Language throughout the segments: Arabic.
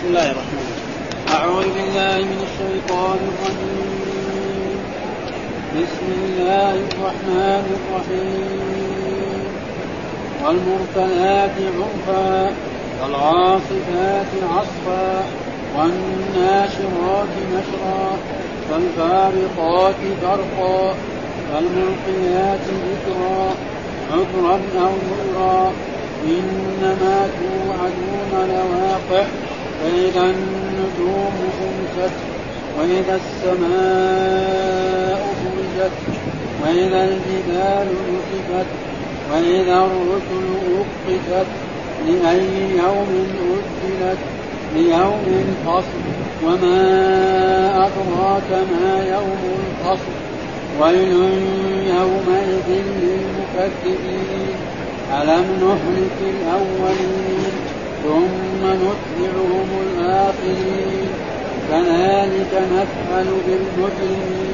بسم الله الرحمن الرحيم. أعوذ بالله من الشيطان الرجيم. بسم الله الرحمن الرحيم. والمرسلات عرفا والعاصفات عصفا والناشرات نشرا فالفارقات فرقا فالملقيات ذكرا عذرا أو نذرا. إنما توعدون لواقع. فإذا النجوم خمست وإذا السماء فرجت وإذا الجبال نسفت وإذا الرسل أقتت لأي يوم أجلت ليوم الفصل. وما أدراك ما يوم الفصل. ويل يومئذ للمكذبين. ألم نهلك الأولين؟ ثم نتبعهم الآخرين. كذلك نفعل بالمجرمين.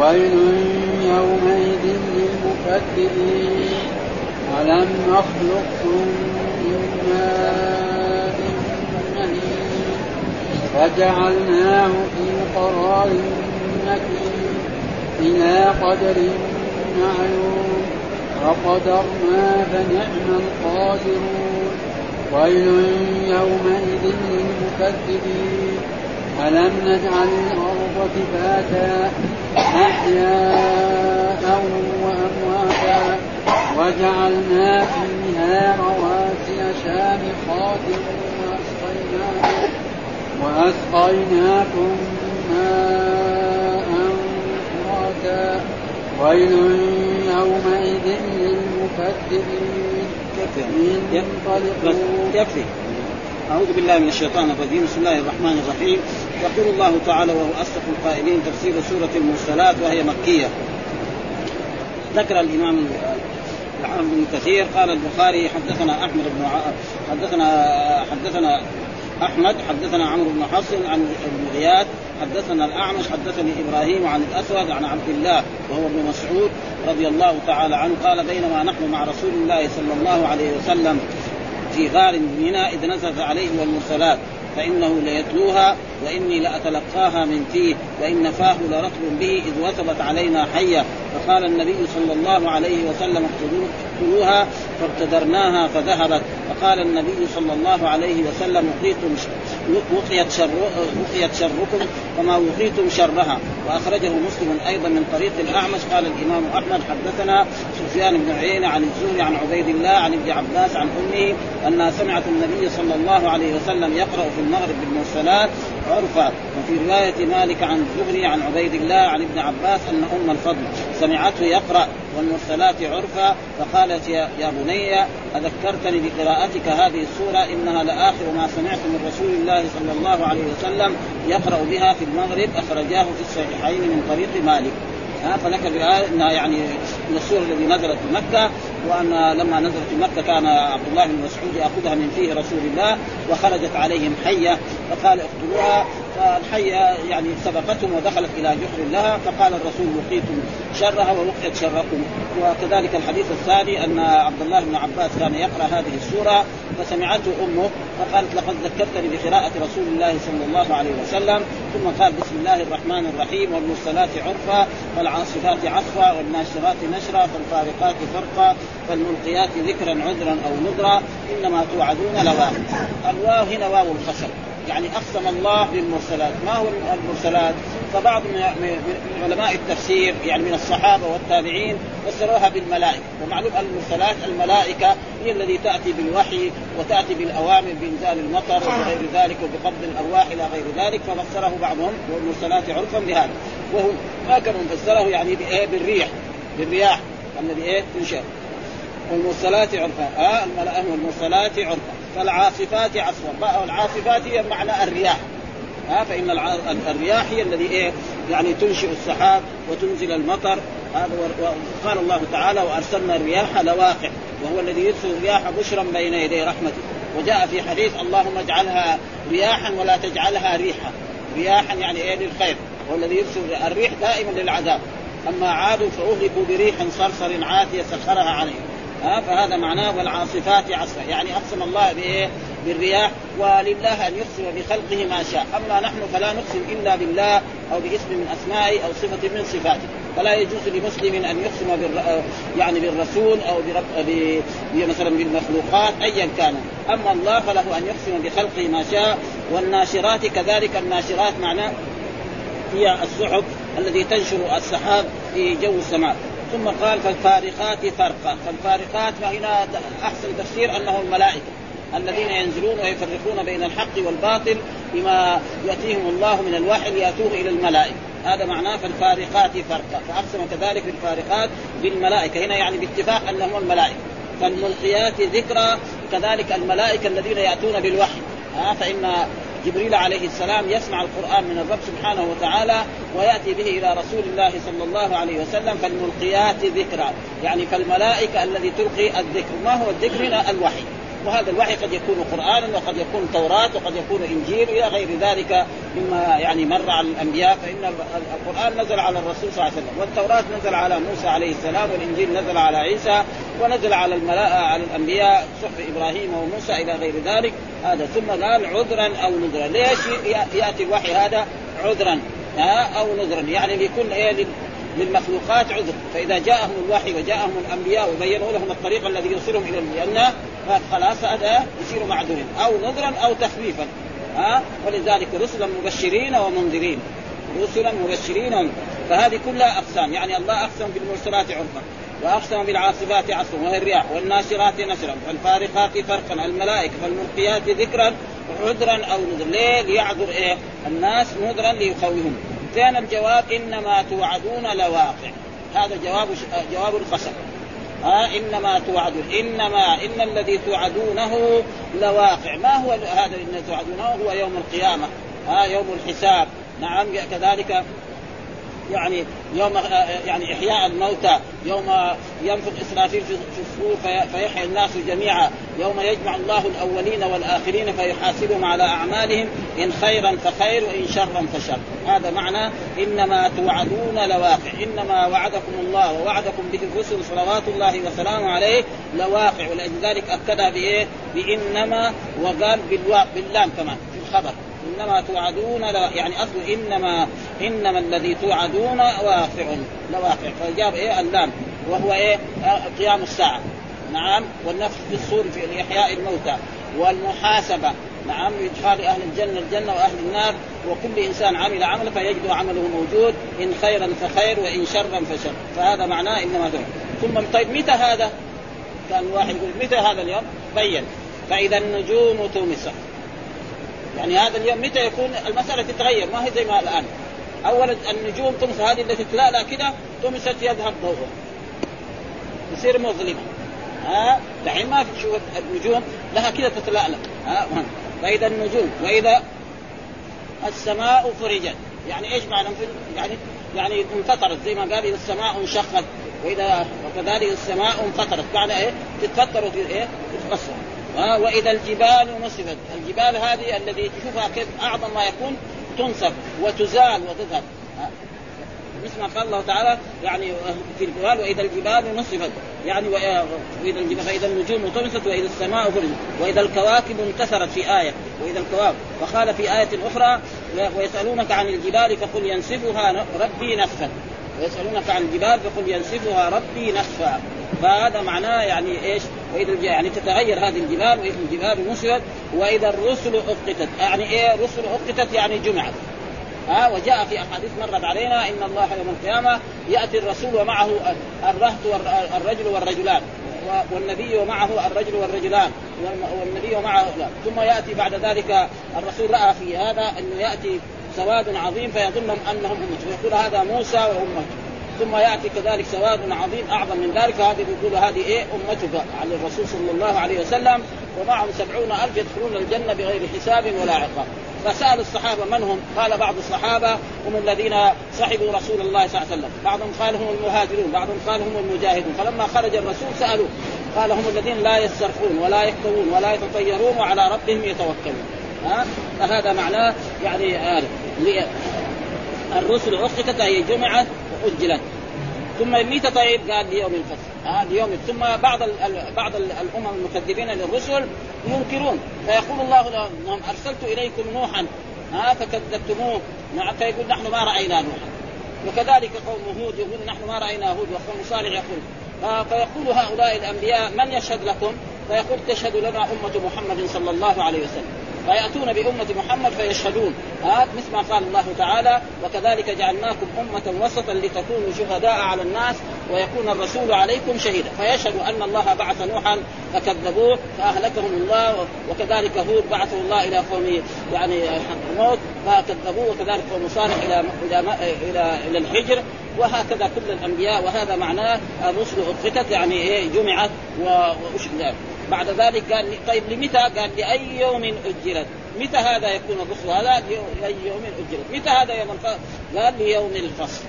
ويل يومئذ للمكذبين. ألم نخلقكم من ماء مهين فجعلناه في قرار مكين. إلى قدر معلوم. وقدرنا فنعم القادرون. ويل يومئذ للمكذبين. ألم نجعل الأرض كفاتا أحياء وأمواتا وجعلنا فيها رواسي شامخات وأسقيناكم وأسقيناكم ماء فراتا. ويل يومئذ يكفي. أعوذ بالله من الشيطان الرجيم. بسم الله الرحمن الرحيم. يقول الله تعالى وهو أصدق القائلين تفسير سورة المرسلات وهي مكية. ذكر الإمام الحافظ بن كثير قال البخاري حدثنا أحمد بن ع... حدثنا حدثنا أحمد حدثنا عمرو بن حفص عن ابن غياث حدثنا الأعمش حدثني إبراهيم عن الأسود عن عبد الله وهو ابن مسعود رضي الله تعالى عنه قال بينما نحن مع رسول الله صلى الله عليه وسلم في غار منى إذ نزلت عليه والمرسلات فإنه ليتلوها وإني لأتلقاها من فيه وإن فاه لرطب به إذ وثبت علينا حية فقال النبي صلى الله عليه وسلم اقتلوها فابتدرناها فذهبت. فقال النبي صلى الله عليه وسلم وقيتم وقيت شر وقيت شركم وما وقيتم شرها. وأخرجه مسلم أيضا من طريق الأعمش. قال الإمام أحمد حدثنا سفيان بن عيينة عن الزهري عن عبيد الله عن ابن عباس عن أمه أنها سمعت النبي صلى الله عليه وسلم يقرأ في المغرب بالمرسلات عرفا وفي رواية مالك عن الزهري عن عبيد الله عن ابن عباس أن أم الفضل سمعته يقرأ والمرسلات عرفا فقالت يا, بني أذكرتني بقراءتك هذه السورة إنها لآخر ما سمعت من رسول الله صلى الله عليه وسلم يقرأ بها في المغرب أخرجاه في الصحيحين من طريق مالك. ها فذكر الآية انها يعني من السوره التي نزلت في مكة وأن لما نزلت في مكة كان عبد الله بن مسعود يأخذها من فيه رسول الله وخرجت عليهم حية فقال اقتلوها. فالحيه يعني سبقتهم ودخلت إلى جحر لها فقال الرسول وقيتم شرها ووقيت شركم. وكذلك الحديث الثاني أن عبد الله بن عباس كان يقرأ هذه السورة فسمعته أمه فقالت لقد ذكرتني بقراءة رسول الله صلى الله عليه وسلم. ثم قال بسم الله الرحمن الرحيم والمرسلات عرفا والعاصفات عصفا والناشرات نشرا فالفارقات فرقا فالملقيات ذكرا عذرا أو نذرا إنما توعدون لواقع. الواو هنا واو القسم يعني أقسم الله بالمرسلات، ما هو المرسلات؟ فبعض من علماء التفسير يعني من الصحابة والتابعين فسروها بالملائكة، ومعلوم المرسلات الملائكة هي الذي تأتي بالوحي وتأتي بالأوامر بإنزال المطر وغير ذلك وبقبض الأرواح إلى غير ذلك ففسره بعضهم والمرسلات عرفا بهذا، وهو ما كان فسره يعني؟ بالريح بالرياح. الذي إيه؟ تنشأ والمرسلات عرفا. آه والمرسلات عرفا. فالعاصفات عصفا العاصفات هي معنى الرياح. ها فإن الرياح هي الذي إيه؟ يعني تنشئ السحاب وتنزل المطر. هذا وقال الله تعالى وأرسلنا الرياح لواقع. وهو الذي يرسل الرياح بشرا بين يدي رحمته. وجاء في حديث اللهم اجعلها رياحا ولا تجعلها ريحا. رياحا يعني إيه؟ للخير. هو الذي يرسل الريح دائما للعذاب. أما عادوا فاهلكوا بريح صرصر عاتية سخرها عليهم ها فهذا معناه والعاصفات عصفا يعني أقسم الله بايه؟ بالرياح ولله أن يقسم بخلقه ما شاء. أما نحن فلا نقسم إلا بالله أو باسم من اسمائه أو صفة من صفاته. فلا يجوز لمسلم أن يقسم بال يعني بالرسول أو برب مثلا بالمخلوقات ايا كان. أما الله فله أن يقسم بخلقه ما شاء والناشرات كذلك. الناشرات معناه هي السحب الذي تنشر السحاب في جو السماء. ثم قال فالفارقات فرقا. فالفارقات فهنا أحسن تفسير أنه الملائكة الذين ينزلون ويفرقون بين الحق والباطل بما يأتيهم الله من الوحي ليأتوه إلى الملائكة. هذا معناه فالفارقات فرقا. فأقسم كذلك بالفارقات بالملائكة. هنا يعني باتفاق أنهم الملائكة. فالملقيات ذكرى كذلك الملائكة الذين يأتون بالوحي. فإن جبريل عليه السلام يسمع القرآن من الرب سبحانه وتعالى ويأتي به إلى رسول الله صلى الله عليه وسلم فالملقيات ذكرى. يعني فالملائكة الذي تلقي الذكر ما هو الذكر؟ هنا الوحي. وهذا الوحي قد يكون قرانا وقد يكون توراة وقد يكون إنجيل إلى غير ذلك مما يعني مر على الأنبياء فإن القرآن نزل على الرسول صلى الله عليه وسلم والتوراة نزل على موسى عليه السلام والإنجيل نزل على عيسى ونزل على الملاء على الأنبياء صحف إبراهيم وموسى إلى غير ذلك هذا ثم قال عذرا أو نذرا. ليش يأتي الوحي هذا عذرا؟ أو نذرا. يعني ليكون إيه للمخلوقات عذر فإذا جاءهم الوحي وجاءهم الأنبياء وبينوا لهم الطريق الذي يوصلهم إلى الجنة فخلاص هذا يصير معذورين. أو نذرا أو تخفيفا. ها؟ ولذلك رسلا مبشرين ومنذرين. رسلا مبشرين. فهذه كلها أقسام. يعني الله أقسم بالمرسلات عرفا وأقسم بالعاصفات عصفا وهي الرياح والناشرات نشرا والفارقات فرقا الملائكة فالملقيات ذكرا عذرا أو نذرا. ليه؟ ليعذر إيه؟ الناس نذرا ليخوفهم كان الجواب إنما توعدون لواقع. هذا جواب جواب القسم. ها إنما توعدون. إنما إن الذي توعدونه لواقع. ما هو هذا الذي توعدونه؟ هو يوم القيامة. ها يوم الحساب. نعم كذلك يعني يوم يعني إحياء الموتى يوم ينفخ إسرافيل في الصور فيحيى الناس جميعا. يوم يجمع الله الأولين والآخرين فيحاسبهم على أعمالهم إن خيرا فخير وإن شرا فشر. هذا معنى إنما توعدون لواقع. إنما وعدكم الله ووعدكم به الرسل صلوات الله وسلامه عليه لواقع. ولذلك اكدها بإيه؟ بإنما وقال باللام كمان في الخبر. إنما توعدون يعني أصل انما إنما الذي توعدون واقع لواقع. فجاب إيه؟ اللام وهو إيه؟ قيام الساعة. نعم؟ والنفخ في الصور في إحياء الموتى. والمحاسبة. نعم؟ ادخال أهل الجنه الجنة وأهل النار. وكل إنسان عمل عمل فيجد عمله موجود. إن خيرا فخير وإن شرا فشر. فهذا معناه إنما دون ثم طيب متى هذا؟ كان واحد يقول متى هذا اليوم؟ بين. فإذا النجوم تمست يعني هذا اليوم متى يكون المسألة تتغير؟ ما هي زي ما الآن. اولا النجوم تمس هذه التي تتلألأ كده تمست يذهب ضوءها يصير مظلمة. ها؟ دحين ما في تشوف النجوم لها كده تتلألأ. ها؟ فإذا النجوم وإذا السماء فرجت. يعني إيش معنى؟ يعني يعني انفطرت. زي ما قال إذا السماء انشقت وإذا وكذلك السماء انفطرت. معنى إيه؟ تتفطر إيه؟ تتكسر آه وإذا الجبال نصبت. الجبال هذه الذي تشوفها كيف أعظم ما يكون تنصب وتزال وتذهب. مثل ما قال الله تعالى يعني في الجبال وإذا الجبال نصبت. يعني وإذا الجبال فإذا النجوم طمست وإذا السماء فرجت. وإذا الكواكب انتثرت في آية وإذا الكواكب. وقال في آية أخرى ويسألونك عن الجبال فقل ينسفها ربي نسفا ويسألونك عن الجبال فقل ينسفها ربي نسفا فهذا معناه يعني إيش؟ وإذا يعني تتغير هذه الجبال وإذا الجبال نصرت وإذا الرسل اقتت يعني إيه؟ رسل اقتت يعني جمعت. ها؟ وجاء في أحاديث مرت علينا إن الله يوم القيامة يأتي الرسول ومعه الرهط والرجل والرجلان. والنبي ومعه الرجل والرجلان. والنبي ومعه لا. ثم يأتي بعد ذلك الرسول رأى في هذا أنه يأتي سواد عظيم فيظنهم أنهم امته ويقول هذا موسى وأمته. ثم يأتي كذلك سواد عظيم أعظم من ذلك هذه يقول هذه إيه أمتك على الرسول صلى الله عليه وسلم ومعهم سبعون ألف يدخلون الجنة بغير حساب ولا عقاب فسأل الصحابة من هم؟ قال بعض الصحابة هم الذين صحبوا رسول الله صلى الله عليه وسلم، بعضهم قال هم المهاجرون، بعضهم قال هم المجاهدون، فلما خرج الرسول سألوه قال هم الذين لا يسترخون ولا يكتوون ولا يتطيرون وعلى ربهم يتوكلون. ها؟ فهذا معناه يعني هذا الرسل عقدت هي جمعت واجلت ثم متى طيب؟ قال ليوم الفصل ها ليوم. ثم بعض ال... بعض الأمم المكذبين للرسل ينكرون. فيقول الله لهم أرسلت إليكم نوحا. ها فكذبتموه. فيقول نحن ما رأينا نوحا. وكذلك قوم هود يقول نحن ما رأينا هود. وقوم صالح يقول فيقول هؤلاء الأنبياء من يشهد لكم؟ فيقول تشهد لنا أمة محمد صلى الله عليه وسلم. فياتون بأمة محمد فيشهدون. ها مثل ما قال الله تعالى وكذلك جعلناكم أمة وسطا لتكونوا شهداء على الناس ويكون الرسول عليكم شهيدا. فيشهد أن الله بعث نوحا فكذبوه فأهلكهم الله وكذلك هود بعثه الله إلى قوم يعني موت فكذبوه وكذلك قوم صالح إلى إلى إلى, إلى الحجر. وهكذا كل الأنبياء وهذا معناه الرسل اطلقت يعني إيه جمعت واشهدت بعد ذلك قال طيب لمتى؟ قال لاي يوم اجلت متى هذا يكون الرسل هذا؟ لاي يوم اجلت متى هذا يوم الفصل؟ قال ليوم الفصل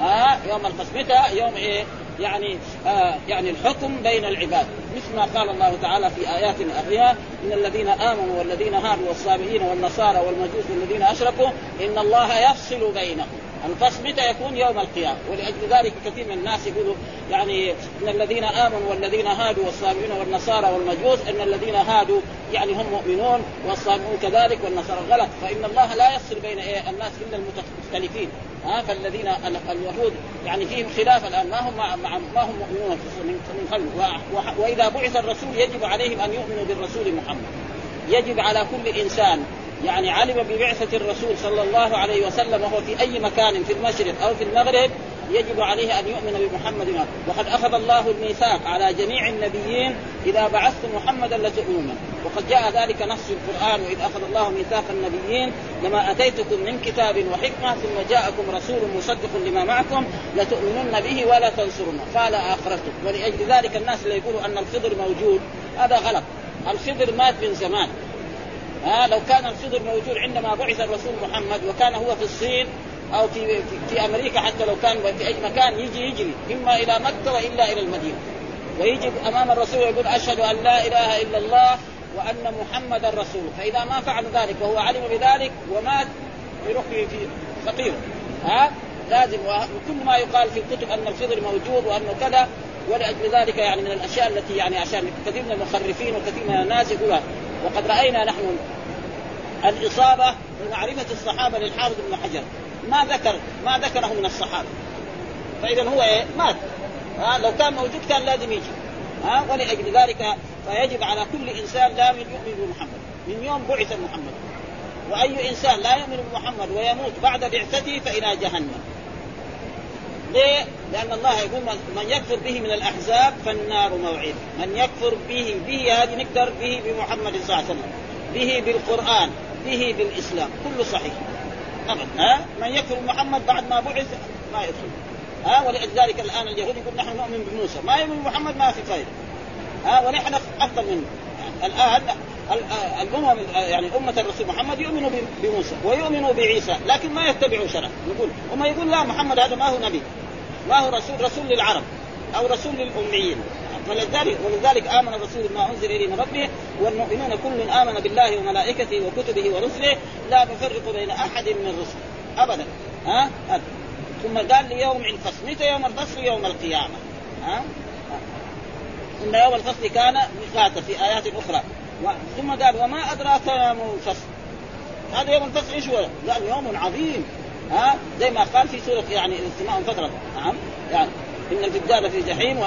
آه يوم الفصل متى؟ يوم إيه؟ يعني آه يعني الحكم بين العباد مثل ما قال الله تعالى في آيات أخرى إن الذين آمنوا والذين هادوا والصابئين والنصارى والمجوس والذين أشركوا إن الله يفصل بينهم الفصل متى يكون يوم القيامة؟ ولأجل ذلك كثير من الناس يقولوا يعني إن الذين آمنوا والذين هادوا والصابئين والنصارى والمجوس إن الذين هادوا يعني هم مؤمنون والصابئون كذلك والنصارى غلط. فإن الله لا يفصل بين إيه؟ الناس إلا المختلفين ها؟ فالذين اليهود يعني فيهم خلاف الآن. ما هم مع ما هم مؤمنون من وإذا بعث الرسول يجب عليهم أن يؤمنوا بالرسول محمد. يجب على كل إنسان يعني علم ببعثة الرسول صلى الله عليه وسلم وهو في أي مكان في المشرق أو في المغرب يجب عليه أن يؤمن بمحمد. وقد أخذ الله الميثاق على جميع النبيين إذا بعثتم محمدا لتؤمنون وقد جاء ذلك نص في القرآن وإذ أخذ الله ميثاق النبيين لما أتيتكم من كتاب وحكمة ثم جاءكم رسول مصدق لما معكم لتؤمنن به ولا تنصرنه. قال آخرتم ولأجل ذلك الناس اللي يقولوا أن الخضر موجود. هذا غلط. الخضر مات من زمان. ها لو كان الخضر موجود عندما بعث الرسول محمد وكان هو في الصين أو في في, في أمريكا حتى لو كان في أي مكان يجي يجري إما إلى مكة وإلا إلى المدينة. ويجي أمام الرسول يقول أشهد أن لا إله إلا الله وأن محمدا رسول فإذا ما فعل ذلك وهو علم بذلك ومات يروح في فقير. ها لازم وكل ما يقال في الكتب أن الخضر موجود وأنه كذا ولأجل ذلك يعني من الأشياء التي يعني عشان كثير من المخرفين وكثير من الناس يقولها. وقد رأينا نحن الإصابة بمعرفة الصحابة للحافظ بن حجر. ما ذكر ما ذكره من الصحابة. فإذا هو إيه؟ مات. ها؟ لو كان موجود كان لازم يجي. ها؟ ولأجل ذلك فيجب على كل إنسان لازم يؤمن بمحمد. من يوم بعث محمد. وأي إنسان لا يؤمن بمحمد ويموت بعد بعثته فإلى جهنم. ليه؟ لأن الله يقول من يكفر به من الأحزاب فالنار موعد. من يكفر به به هذه نقدر به بمحمد صلى الله عليه وسلم. به بالقرآن. به بالإسلام. كله صحيح. أبدا. ها؟ من يكفر محمد بعد ما بعث ما يدخل ها؟ ولذلك الآن اليهود يقول نحن نؤمن بموسى. ما يؤمن بمحمد ما في فائدة ها؟ ونحن أفضل منه. الآن الأمم يعني أمة الرسول محمد يؤمنوا بموسى ويؤمنوا بعيسى لكن ما يتبعوا شرع. يقول وما يقول لا محمد هذا ما هو نبي. ما هو رسول رسول للعرب أو رسول للأميين. ولذلك ولذلك آمن الرسول بما أنزل إليه من ربه والمؤمنون كل آمن بالله وملائكته وكتبه ورسله لا نفرق بين أحد من رسله ابدا. ها؟ أبدا. ثم قال لي يوم الفصل. متى يوم الفصل؟ يوم القيامة. ها؟ إن يوم الفصل كان ميقاتا في آيات أخرى. ثم قال وما أدراك يوم الفصل هذا يوم الفصل إيش هو؟ قال يوم عظيم. ها؟ زي ما قال في سورة يعني السماء انفطرت نعم؟ يعني إن الفجار في جحيم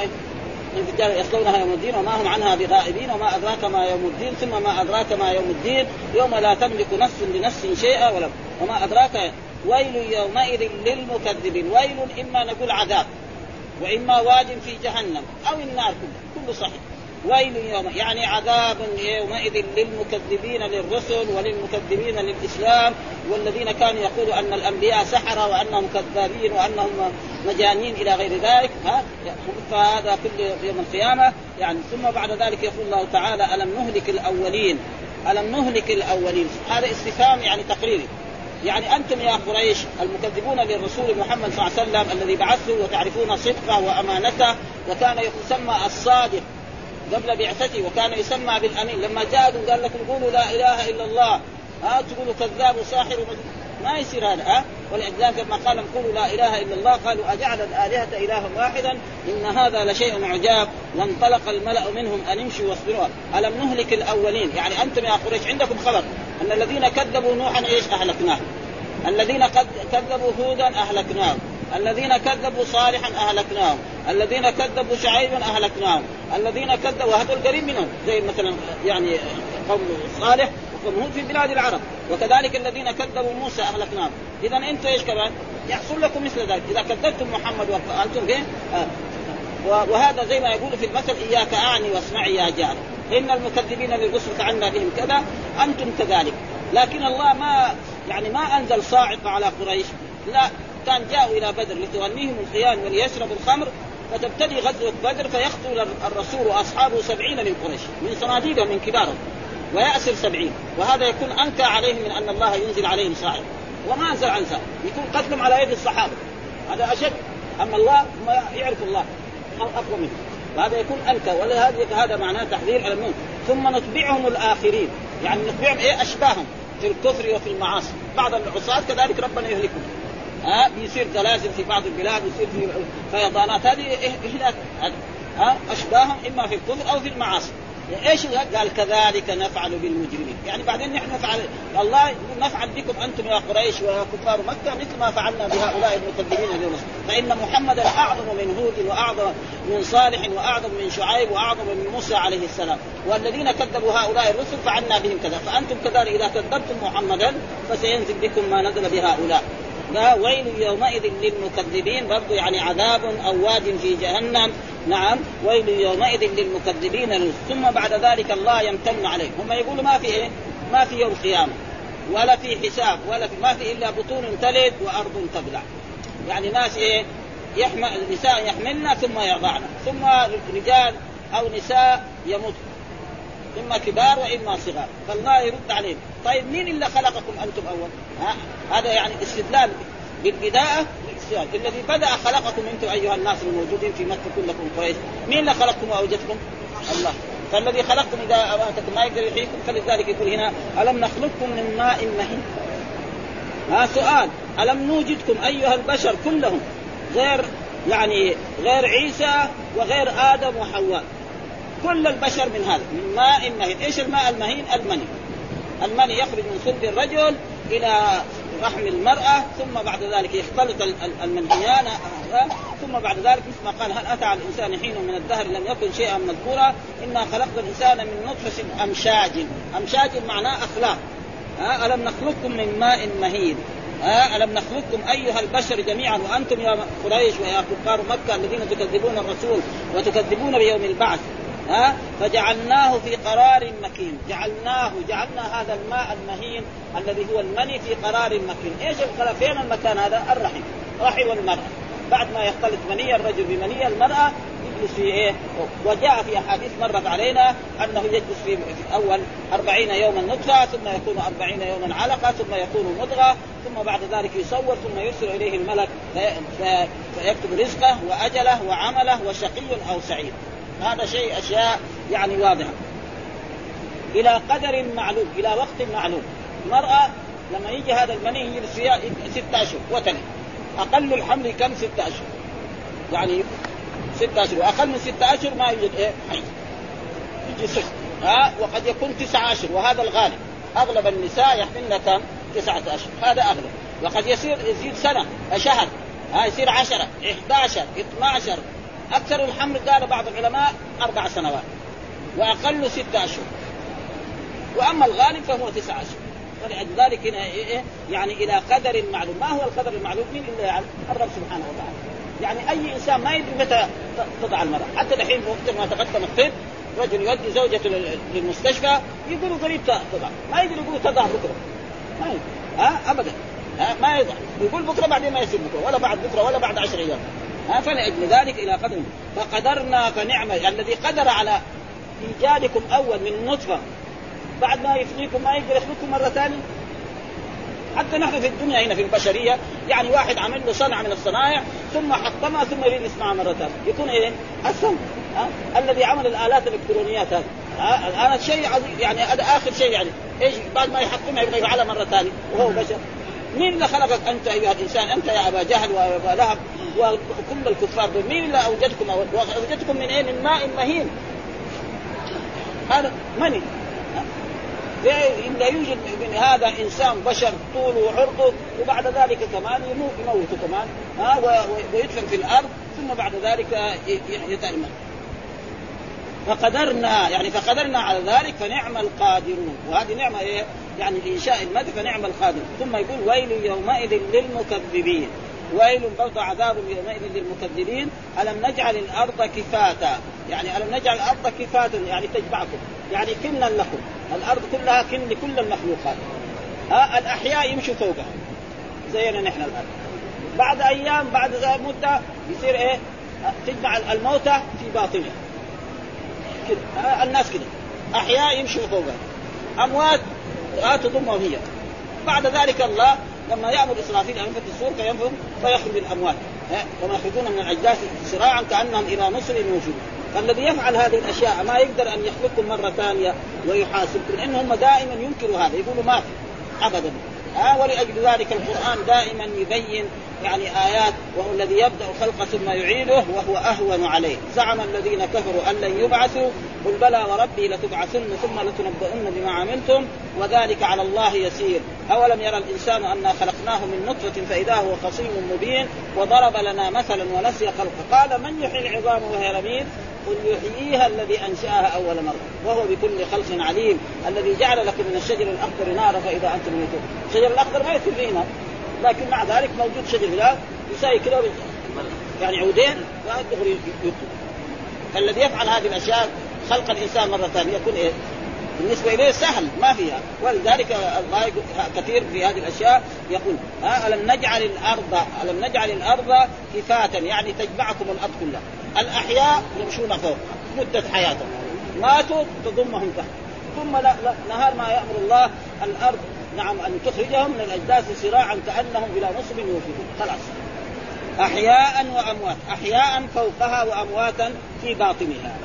يصلونها يوم الدين وما هم عنها بغائبين وما أدراك ما يوم الدين ثم ما أدراك ما يوم الدين يوم لا تملك نفس لنفس شيئا ولا وما أدراك ويل يومئذ للمكذبين ويل إما نقول عذاب وإما واد في جهنم أو النار كله كله صحيح. ويل يوم يعني عذاب يومئذ للمكذبين للرسل وللمكذبين للإسلام والذين كانوا يقولوا أن الأنبياء سحرة وأنهم كذابين وأنهم مجانين إلى غير ذلك ها؟ فهذا كل يوم القيامة. يعني ثم بعد ذلك يقول الله تعالى ألم نهلك الأولين؟ ألم نهلك الأولين؟ هذا استفهام يعني تقريري. يعني أنتم يا قريش المكذبون للرسول محمد صلى الله عليه وسلم الذي بعثه وتعرفون صدقه وأمانته وكان يسمى الصادق. قبل بعثته وكان يسمى بالأمين. لما جاءكم قال لكم قولوا لا إله إلا الله. ها تقولوا كذاب وساحر ما يصير هذا ها؟ ولذلك لما قال قولوا لا إله إلا الله قالوا أجعل الآلهة إلها واحدا؟ إن هذا لشيء عجاب. وانطلق الملأ منهم أن امشوا واصبروا. ألم نهلك الأولين؟ يعني أنتم يا قريش عندكم خبر أن الذين كذبوا نوحا إيش؟ أهلكناهم. الذين كذبوا هودا أهلكناهم. الذين كذبوا صالحا أهلكناهم. الذين كذبوا شعيبا أهلكناهم. الذين كذبوا هذول قريب منهم. زي مثلا يعني قوم صالح هود في بلاد العرب. وكذلك الذين كذبوا موسى أهلكناهم. اذا أنتم إيش كمان؟ يحصل لكم مثل ذلك. إذا كذبتم محمد وأنتم فين آه. وهذا زي ما يقول في المثل إياك أعني واسمعي يا جار. إن المكذبين للرسل فعلنا بهم كذا أنتم كذلك. لكن الله ما يعني ما أنزل صاعقة على قريش. لا. كان جاءوا إلى بدر لتغنيهم الخيان وليشربوا الخمر فتبتدي غزوة بدر فيقتل الرسول وأصحابه سبعين من قريش من صناديدهم من كبارهم ويأسر سبعين وهذا يكون أنكى عليهم من أن الله ينزل عليهم صاعقة وما أنزل عن صاعقة يكون قتلهم على يد الصحابة. هذا أشد أما الله ما يعرف الله أقوى منه. وهذا يكون أنكى ولهذا هذا معناه تحذير على المؤمن. ثم نتبعهم الآخرين يعني نتبعهم إيه؟ أشباههم في الكفر وفي المعاصي. بعض العصاة كذلك ربنا يهلكهم. ها؟ بيصير زلازل في بعض البلاد يصير في فيضانات. هذه إهلاك. ها؟ أشباههم إما في الكفر أو في المعاصي. إيش قال؟ كذلك نفعل بالمجرمين. يعني بعدين نحن نفعل الله نفعل بكم أنتم يا قريش وكفار مكة مثل ما فعلنا بهؤلاء المكذبين للرسل فإن محمدا أعظم من هود وأعظم من صالح وأعظم من شعيب وأعظم من موسى عليه السلام. والذين كذبوا هؤلاء الرسل فعلنا بهم كذا. فأنتم كذلك إذا كذبتم محمدا فسينزل بكم ما نزل بهؤلاء. ويل يومئذ للمكذبين. برضو يعني عذاب أو واد في جهنم. نعم ويل يومئذ للمكذبين. ثم بعد ذلك الله يمتن عليهم. هم يقولوا ما في إيه؟ ما في يوم قيامه ولا في حساب ولا في ما في إلا بطون تلد وأرض تبلع. يعني ناس إيه؟ يحمل نساء يحملن ثم يرضعن. ثم رجال أو نساء يموت إما كبار وإما صغار. فالله يرد عليهم. طيب مين اللي خلقكم أنتم أول؟ ها؟ هذا يعني استدلال بالبداية الذي بدأ خلقكم أنتم أيها الناس الموجودين في مكة كلكم قريش. مين اللي خلقكم وأوجدكم؟ الله. فالذي خلقكم إذا أماتكم ما يقدر يحييكم فلذلك يقول هنا ألم نخلقكم من ماء مهين؟ ها سؤال. ألم نوجدكم أيها البشر كلهم غير يعني غير عيسى وغير آدم وحواء؟ كل البشر من هذا من ماء مهين. إيش الماء المهين؟ المني. المني يخرج من صلب الرجل إلى رحم المرأة ثم بعد ذلك يختلط المنهيان ثم بعد ذلك مثل ما قال هل أتى على الإنسان حين من الدهر لم يكن شيئا مذكورا؟ إنا خلقنا الإنسان من نطفة أمشاج. أمشاج معناه أخلاق. ألم نخلقكم من ماء مهين؟ ها ألم نخلقكم أيها البشر جميعا؟ وأنتم يا قريش ويا كفار مكة الذين تكذبون الرسول وتكذبون بيوم البعث. ها؟ فجعلناه في قرار مكين. جعلناه جعلنا هذا الماء المهين الذي هو المني في قرار مكين. إيش القرار؟ فين المكان هذا؟ الرحم. رحم المرأة. بعد ما يختلط مني الرجل بمني المرأة يجلس في إيه؟ وجاء في أحاديث مرت علينا أنه يجلس في, في اول أربعين يوما نطفة ثم يكون أربعين يوما علقة ثم يكون مضغة ثم بعد ذلك يصور ثم يرسل إليه الملك فيكتب رزقه وأجله وعمله وشقي أو سعيد. هذا شيء أشياء يعني واضحة. إلى قدر معلوم إلى وقت معلوم. المرأة لما يجي هذا المني يجلس فيها ستة أشهر وتلي أقل الحمل كم؟ ستة أشهر. يعني ستة أشهر. وأقل من ستة أشهر ما يوجد إيه؟ حي. يجي صح ها؟ وقد يكون تسعة أشهر. وهذا الغالب. أغلب النساء يحملن كم؟ تسعة أشهر. هذا أغلب. وقد يصير يزيد سنة شهر. ها؟ يصير عشرة 11 12 أكثر الحمل قال بعض العلماء أربع سنوات وأقل ستة أشهر وأما الغالب فهو تسعة أشهر ولذلك هنا إيه يعني إلى قدر معلوم، ما هو القدر المعلوم؟ مين الا يعلم؟ الرب سبحانه وتعالى. يعني أي إنسان ما يدري متى تضع المرأة، حتى الحين وقت ما تقدم الطب رجل يودي زوجته للمستشفى يقولوا قريب تضع، ما يقدر يقولوا تضع بكرة. ما يدري. ها ابدا ها ما يضع، يقول بكرة بعدين ما يصير بكرة ولا بعد بكرة ولا بعد عشر أيام. فلأجل ذلك إلى قدر. فقدرنا فنعم الذي قدر على إيجادكم أول من نطفة. بعد ما يفنيكم ما يقدر يخلقكم مرة ثانية. حتى نحن في الدنيا هنا في البشرية يعني واحد عمل له صنعة من الصنائع ثم حطمها ثم يريد يسمعها مرة ثانية. يكون إيه؟ السم أه؟ الذي عمل الآلات الإلكترونيات هذه. أه؟ الآن شيء عظيم يعني هذا آخر شيء يعني. إيش؟ بعد ما يحطمها يبغى يفعلها مرة ثانية وهو بشر. مين اللي خلقك أنت أيها الإنسان؟ أنت يا أبا جهل وأبا لهب. وكل الكفار دول؟ مين اللي أوجدكم اوجدكم من إيه؟ من ماء مهين. هذا من لا يوجد من هذا إنسان بشر طوله وعرضه وبعد ذلك كمان يموت يموته كمان. ها ويدفن في الأرض ثم بعد ذلك يتأمن فقدرنا يعني فقدرنا على ذلك فنعم القادرون. وهذه نعمة إيه؟ يعني لانشاء المد فنعم القادر ثم يقول ويل يومئذ للمكذبين. ويل برضه عذاب يومئذ للمكذبين. ألم نجعل الأرض كفاتا؟ يعني ألم نجعل الأرض كفاتا؟ يعني تجمعكم. يعني كنا لكم. الأرض كلها كن لكل المخلوقات. ها الأحياء يمشوا فوقها. زينا نحن الآن. بعد أيام بعد مدة يصير إيه؟ تجمع الموتى في باطنها كده. الناس كده. أحياء يمشوا فوقها. أموات تضمهم هي. بعد ذلك الله لما يامر إسرافيل ان ينفث السور فينفث فيخرج الاموات وما يخرجون من الاجداث سراعا كأنهم إلى نصر يوفون فالذي يفعل هذه الأشياء ما يقدر أن يخلقكم مرة ثانية ويحاسبكم لأن هم دائما ينكروا هذا يقولوا ما في ابدا. ها؟ ولأجل ذلك القرآن دائما يبين يعني آيات وهو الذي يبدأ الخلق ثم يعيده وهو أهون عليه. زعم الذين كفروا أن لن يبعثوا. قل بلى وربي لتبعثن ثم لتنبؤن بما عملتم وذلك على الله يسير. أولم يرى الإنسان أنا خلقناه من نطفة فإذا هو خصيم مبين وضرب لنا مثلا ونسي خلقه. قال من يحيي العظام وهي رميم؟ قل يحييها الذي أنشأها أول مرة وهو بكل خلق عليم. الذي جعل لكم من الشجر الأخضر نارا فإذا أنتم منكم الشجر الأخضر ما يكون فيه نار لكن مع ذلك موجود شجر لا يساوي كذا يعني عودين دغري يكتب الذي يفعل هذه الأشياء خلق الإنسان مرة ثانية يكون إيه؟ بالنسبة إليه سهل ما فيها. ولذلك الله كثير في هذه الأشياء يقول ها ألم نجعل الأرض ألم نجعل الأرض كفاة؟ يعني تجمعكم الأرض كلها. الأحياء يمشون فوق مدة حياتهم. ماتوا تضمهم تحت ثم نهار ما يأمر الله الأرض نعم أن تخرجهم من الأجداث صراعا كأنهم إلى نصب يوفدون. خلاص. احياء وأموات. احياء فوقها وأمواتا في باطنها.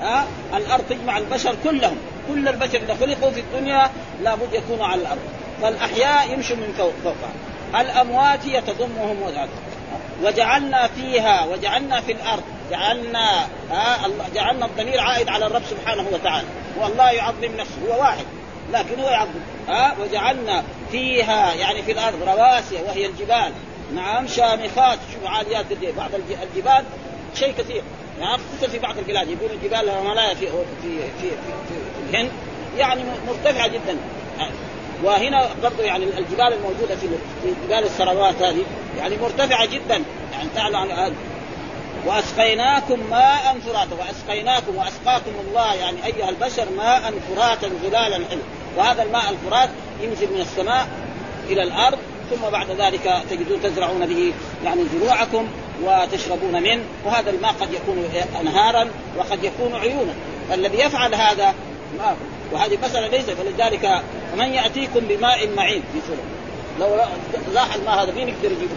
ها؟ الأرض تجمع البشر كلهم. كل البشر اذا خلقوا في الدنيا لابد يكونوا على الأرض. فالأحياء يمشوا من فوق فوقها. الأموات يتضمهم وجعلنا فيها وجعلنا في الأرض. جعلنا ها؟ جعلنا الضمير عائد على الرب سبحانه وتعالى. والله يعظم نفسه. هو واحد. لكن هو يعظم ها؟ وجعلنا فيها يعني في الأرض رواسي وهي الجبال. نعم شامخات. شوف عاليات بعض الجبال شيء كثير. يعني خصوصا في بعض البلاد. يقولوا الجبال الهيمالايا في في في في, في, في الهند. يعني مرتفعة جدا. وهنا برضه يعني الجبال الموجودة في في جبال السروات هذه يعني مرتفعة جدا. يعني تعلى عن وأسقيناكم ماء فراتا. وأسقيناكم وأسقاكم الله يعني أيها البشر ماء فراتا غلالا حلو وهذا الماء الفرات ينزل من السماء إلى الأرض ثم بعد ذلك تجدون تزرعون به يعني زروعكم وتشربون منه. وهذا الماء قد يكون انهارا وقد يكون عيونا. فالذي يفعل هذا ما وهذه مسألة ليس فلذلك من يأتيكم بماء معين؟ في سورة. لو لاح الماء هذا مين يقدر يجيبه؟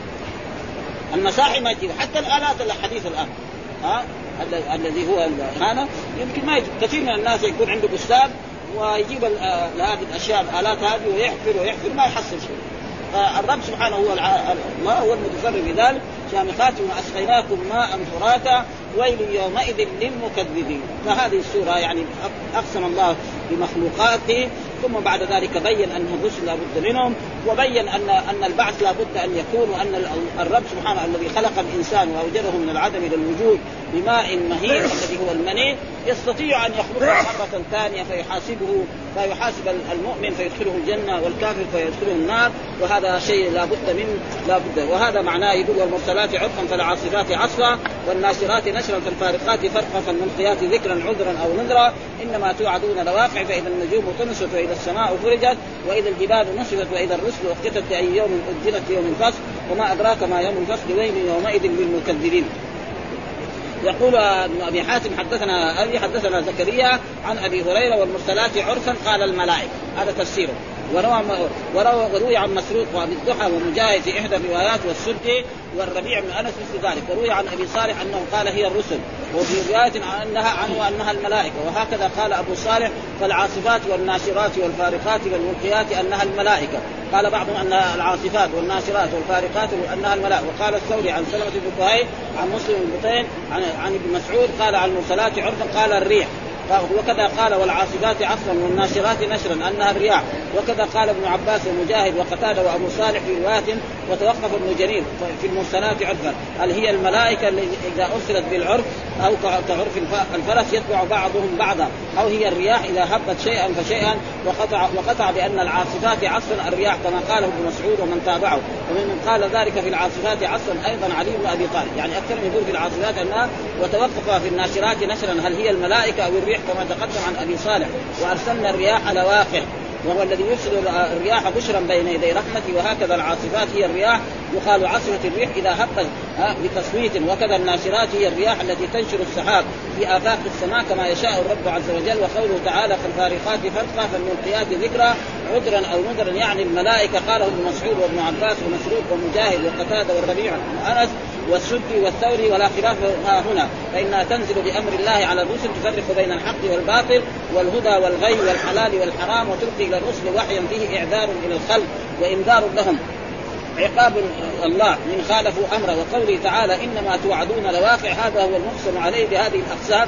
المساحي ما يجيبه حتى الآلات الحديثة الآن. ها؟ الذي هو هذا يمكن ما يجيب. كثير من الناس يكون عنده بستان ويجيب هذه الأشياء الآلات هذه ويحفر ويحفر ما يحصل شيء. فالرب سبحانه هو الله هو المتصرف في ذلك. شامخات وأسقيناكم ماء فراتا ويل يومئذ للمكذبين. فهذه السورة يعني أقسم الله بمخلوقاته ثم بعد ذلك بين أن الرسل لابد منهم وبين ان أن البعث لابد أن يكون وأن الرب سبحانه الذي خلق الإنسان وأوجده من العدم إلى الوجود بماء مهين الذي هو المني يستطيع أن يخلقه مرة ثانية فيحاسبه فيحاسب المؤمن فيدخله الجنة والكافر فيدخله النار وهذا شيء لابد من لابد وهذا معناه يقول والمرسلات عرفا فالعاصفات عصفا والناشرات نشرا فالفارقات فرقا فالملقيات ذكرا عذرا أو نذرا. إنما توعدون لواقع فإذا النجوم طمست واذا السماء فرجت وإذا الجبال نصفت وإذا الرسل اختتت أي يوم اجلت يوم الفصل وما أدراك ما يوم الفصل ويل يومئذ للمكذبين. يقول ابن أبي حاتم حدثنا أبي حدثنا زكريا عن أبي هريرة والمرسلات عرفا قال الملائكة. هذا تفسيره. وروى وروى وروي عن مسروق وابي الضحى ومجاهد في إحدى الروايات والسدي والربيع بن أنس مثل ذلك. وروي عن أبي صالح أنه قال هي الرسل. وفي رواية انها عنه أنها الملائكة. وهكذا قال أبو صالح فالعاصفات والناشرات والفارقات والملقيات أنها الملائكة. قال بعضهم أنها العاصفات والناشرات والفارقات أنها الملائكة. وقال الثوري عن سلمة بن عن مسلم بن عن عن ابن مسعود قال عن المرسلات عرفا قال الريح. وكذا قال والعاصفات عصفا والناشرات نشرا أنها الرياح. وكذا قال ابن عباس ومجاهد وقتادة وأبو صالح في رواية وتوقف ابن جرير في المرسلات عرفا هل هي الملائكة إذا أرسلت بالعرف أو كعرف الفرس يتبع بعضهم بعضا؟ أو هي الرياح إذا هبت شيئا فشيئا وقطع وقطع بأن العاصفات عصفا الرياح كما قاله ابن مسعود ومن تابعه. ومن قال ذلك في العاصفات عصفا أيضا علي بن أبي طالب. يعني أكثر من يقول في العاصفات أنها وتوقف في الناشرات نشرا هل هي الملائكة أو الريح كما تقدم عن أبي صالح. وأرسلنا الرياح لواقع وهو الذي يرسل الرياح بشرا بين يدي رحمته وهكذا العاصفات هي الرياح يقال عاصفة الريح إذا هبت بتصويت وكذا الناشرات هي الرياح التي تنشر السحاب في آفاق السماء كما يشاء الرب عز وجل وقوله تعالى فالفارقات فرقا فالملقيات ذكرى عذرا أو نذرا يعني الملائكة قاله ابن مسعود وابن عباس ومسروق ومجاهد وقتادة والربيع وأنس والسدي والثوري ولا خلاف ها هنا. فإنها تنزل بأمر الله على الرسل تفرق بين الحق والباطل والهدى والغي والحلال والحرام وتلقي إلى الرسل وحيا فيه إعذار إلى الخلق وإنذار لهم. عقاب الله من خالفوا أمره وقوله تعالى إنما توعدون لواقع. هذا هو المقسم عليه بهذه الأقسام.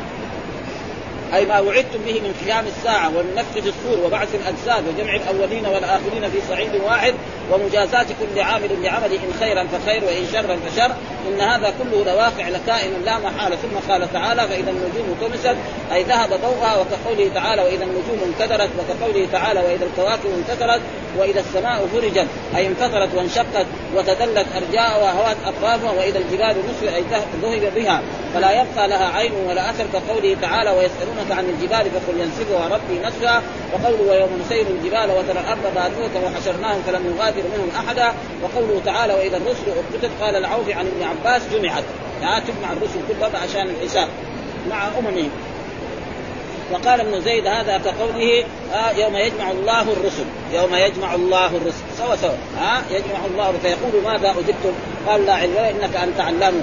أي ما وعدتم به من قيام الساعة والنفخ في الصور وبعث الأجساد وجمع الأولين والآخرين في صعيد واحد ومجازاة كل عامل بعمله إن خيرا فخير وإن شرا فشر. إن هذا كله لواقع لكائن لا محاله ثم قال تعالى فإذا النجوم طمست أي ذهب ضوءها وكقوله تعالى وإذا النجوم انكدرت وكقوله تعالى وإذا الكواكب انتثرت وإذا السماء فرجت أي انفطرت وانشقت وتدلت ارجاءها وهوات أطرافها وإذا الجبال نسفت أي ذهب بها. فلا يبقى لها عين ولا أثر كقوله تعالى ويسالونك عن الجبال فقل ينسفها ربي نسفا وقوله ويوم نسير الجبال وترى الأرض بارزه وحشرناهم فلم نغادر منهم أحدا وقوله تعالى وإذا الرسل اقتت قال العوف عن ابن عباس جمعت. لا تجمع الرسل كلها عشان الحساب. مع اممهم وقال ابن زيد هذا كقوله آه يوم يجمع الله الرسل. يوم يجمع الله الرسل. سوا سوا. آه يجمع الله فيقول ماذا أجبتم؟ قال لا علم إنك أنت علام.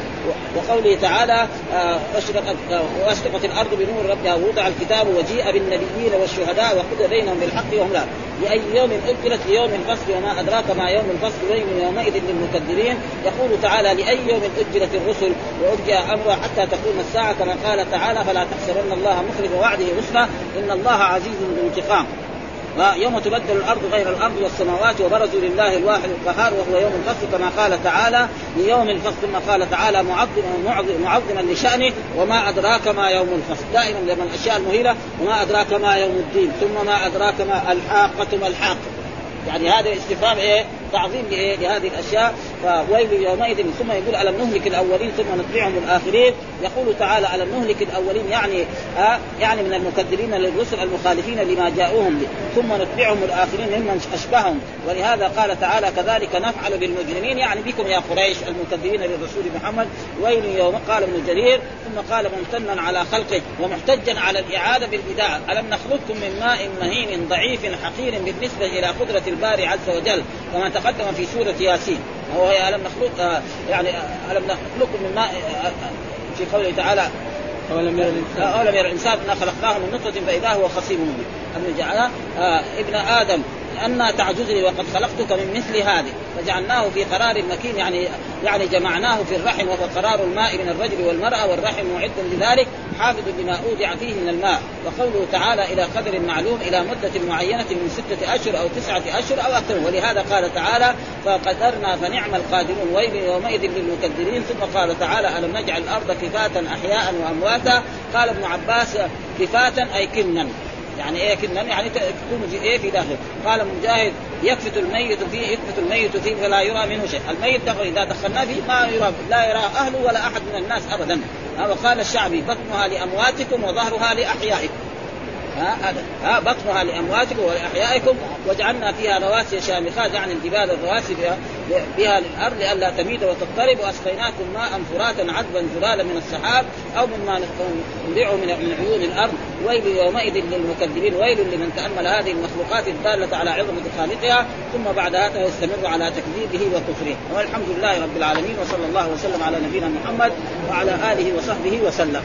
وقوله تعالى آه واشرقت آه الأرض بنور ربها ووضع الكتاب وجيء بالنبيين والشهداء وقضي بينهم بالحق وهم لا. لاي يوم اجلت ليوم الفصل وما أدراك ما يوم الفصل ويل يومئذ للمكذبين. يقول تعالى لأي يوم اجلت الرسل وارجى امرها حتى تقوم الساعة كما قال تعالى فلا تحسبن الله مخلف وعده رسلا إن الله عزيز ذو انتقام. يوم تبدل الأرض غير الأرض والسماوات وبرزوا لله الواحد القهار وهو يوم الفصل كما قال تعالى ليوم الفصل ثم قال تعالى معظما معظما لشأنه وما أدراك ما يوم الفصل. دائما لما الأشياء المهيلة وما أدراك ما يوم الدين ثم ما أدراك ما الحاقة ما الحاقة. يعني هذا استفهام إيه؟ تعظيم لهذه الأشياء. فويل يومئذ ثم يقول ألم نهلك الأولين ثم نتبعهم الآخرين؟ يقول تعالى ألم نهلك الأولين؟ يعني آه يعني من المكذبين للرسل المخالفين لما جاءوهم ثم نتبعهم الآخرين ممن أشبههم. ولهذا قال تعالى كذلك نفعل بالمجرمين. يعني بكم يا قريش المكذبين للرسول محمد؟ ويل يوم قال ابن جرير ثم قال ممتنا على خلقه ومحتجا على الإعادة بالبدايه ألم نخلقكم من ماء مهين ضعيف حقير بالنسبة إلى قدرة الباري عز وجل كما تقدم في سورة ياسين. هو ألم نخلق يعني ألم نخلقكم من ماء في قوله تعالى أولم يرى الإنسان أولم يرى الإنسان أنا خلقناه من نطفة فإذا هو خصيم مبين. أن جعل آه ابن آدم أن تعجزني وقد خلقتك من مثل هذه. فجعلناه في قرار مكين يعني يعني جمعناه في الرحم وهو قرار الماء من الرجل والمرأة والرحم معد لذلك حافظ لما أودع فيه من الماء. وقوله تعالى إلى قدر معلوم إلى مدة معينة من ستة أشهر أو تسعة أشهر أو أكثر. ولهذا قال تعالى فقدرنا فنعم القادرون. ويل يومئذ للمكذبين. ثم قال تعالى ألم نجعل الأرض كفاة أحياء وأمواتا؟ قال ابن عباس كفاة أي كنا يعني إيه كنا يعني تكون إيه في داخل؟ قال مجاهد يكفت الميت فيه يكفت الميت فيه فلا يرى منه شيء. الميت إذا دخلناه فيه ما يرى لا يرى أهله ولا أحد من الناس ابدا. وقال الشعبي بطنها لأمواتكم وظهرها لأحيائكم. ها هذا. ها بطنها لأمواتكم ولأحيائكم وجعلنا فيها رواسي شامخات يعني الجبال الرواسي بها, بها للأرض لئلا تميد وتضطرب. وأسقيناكم ماء فراتا عذبا زلالا من السحاب أو مما نودعه من من عيون الأرض. ويل يومئذ للمكذبين ويل لمن تأمل هذه المخلوقات الدالة على عظمة خالقها. ثم بعد هذا يستمر على تكذيبه وكفره. والحمد لله رب العالمين وصلى الله وسلم على نبينا محمد وعلى آله وصحبه وسلم.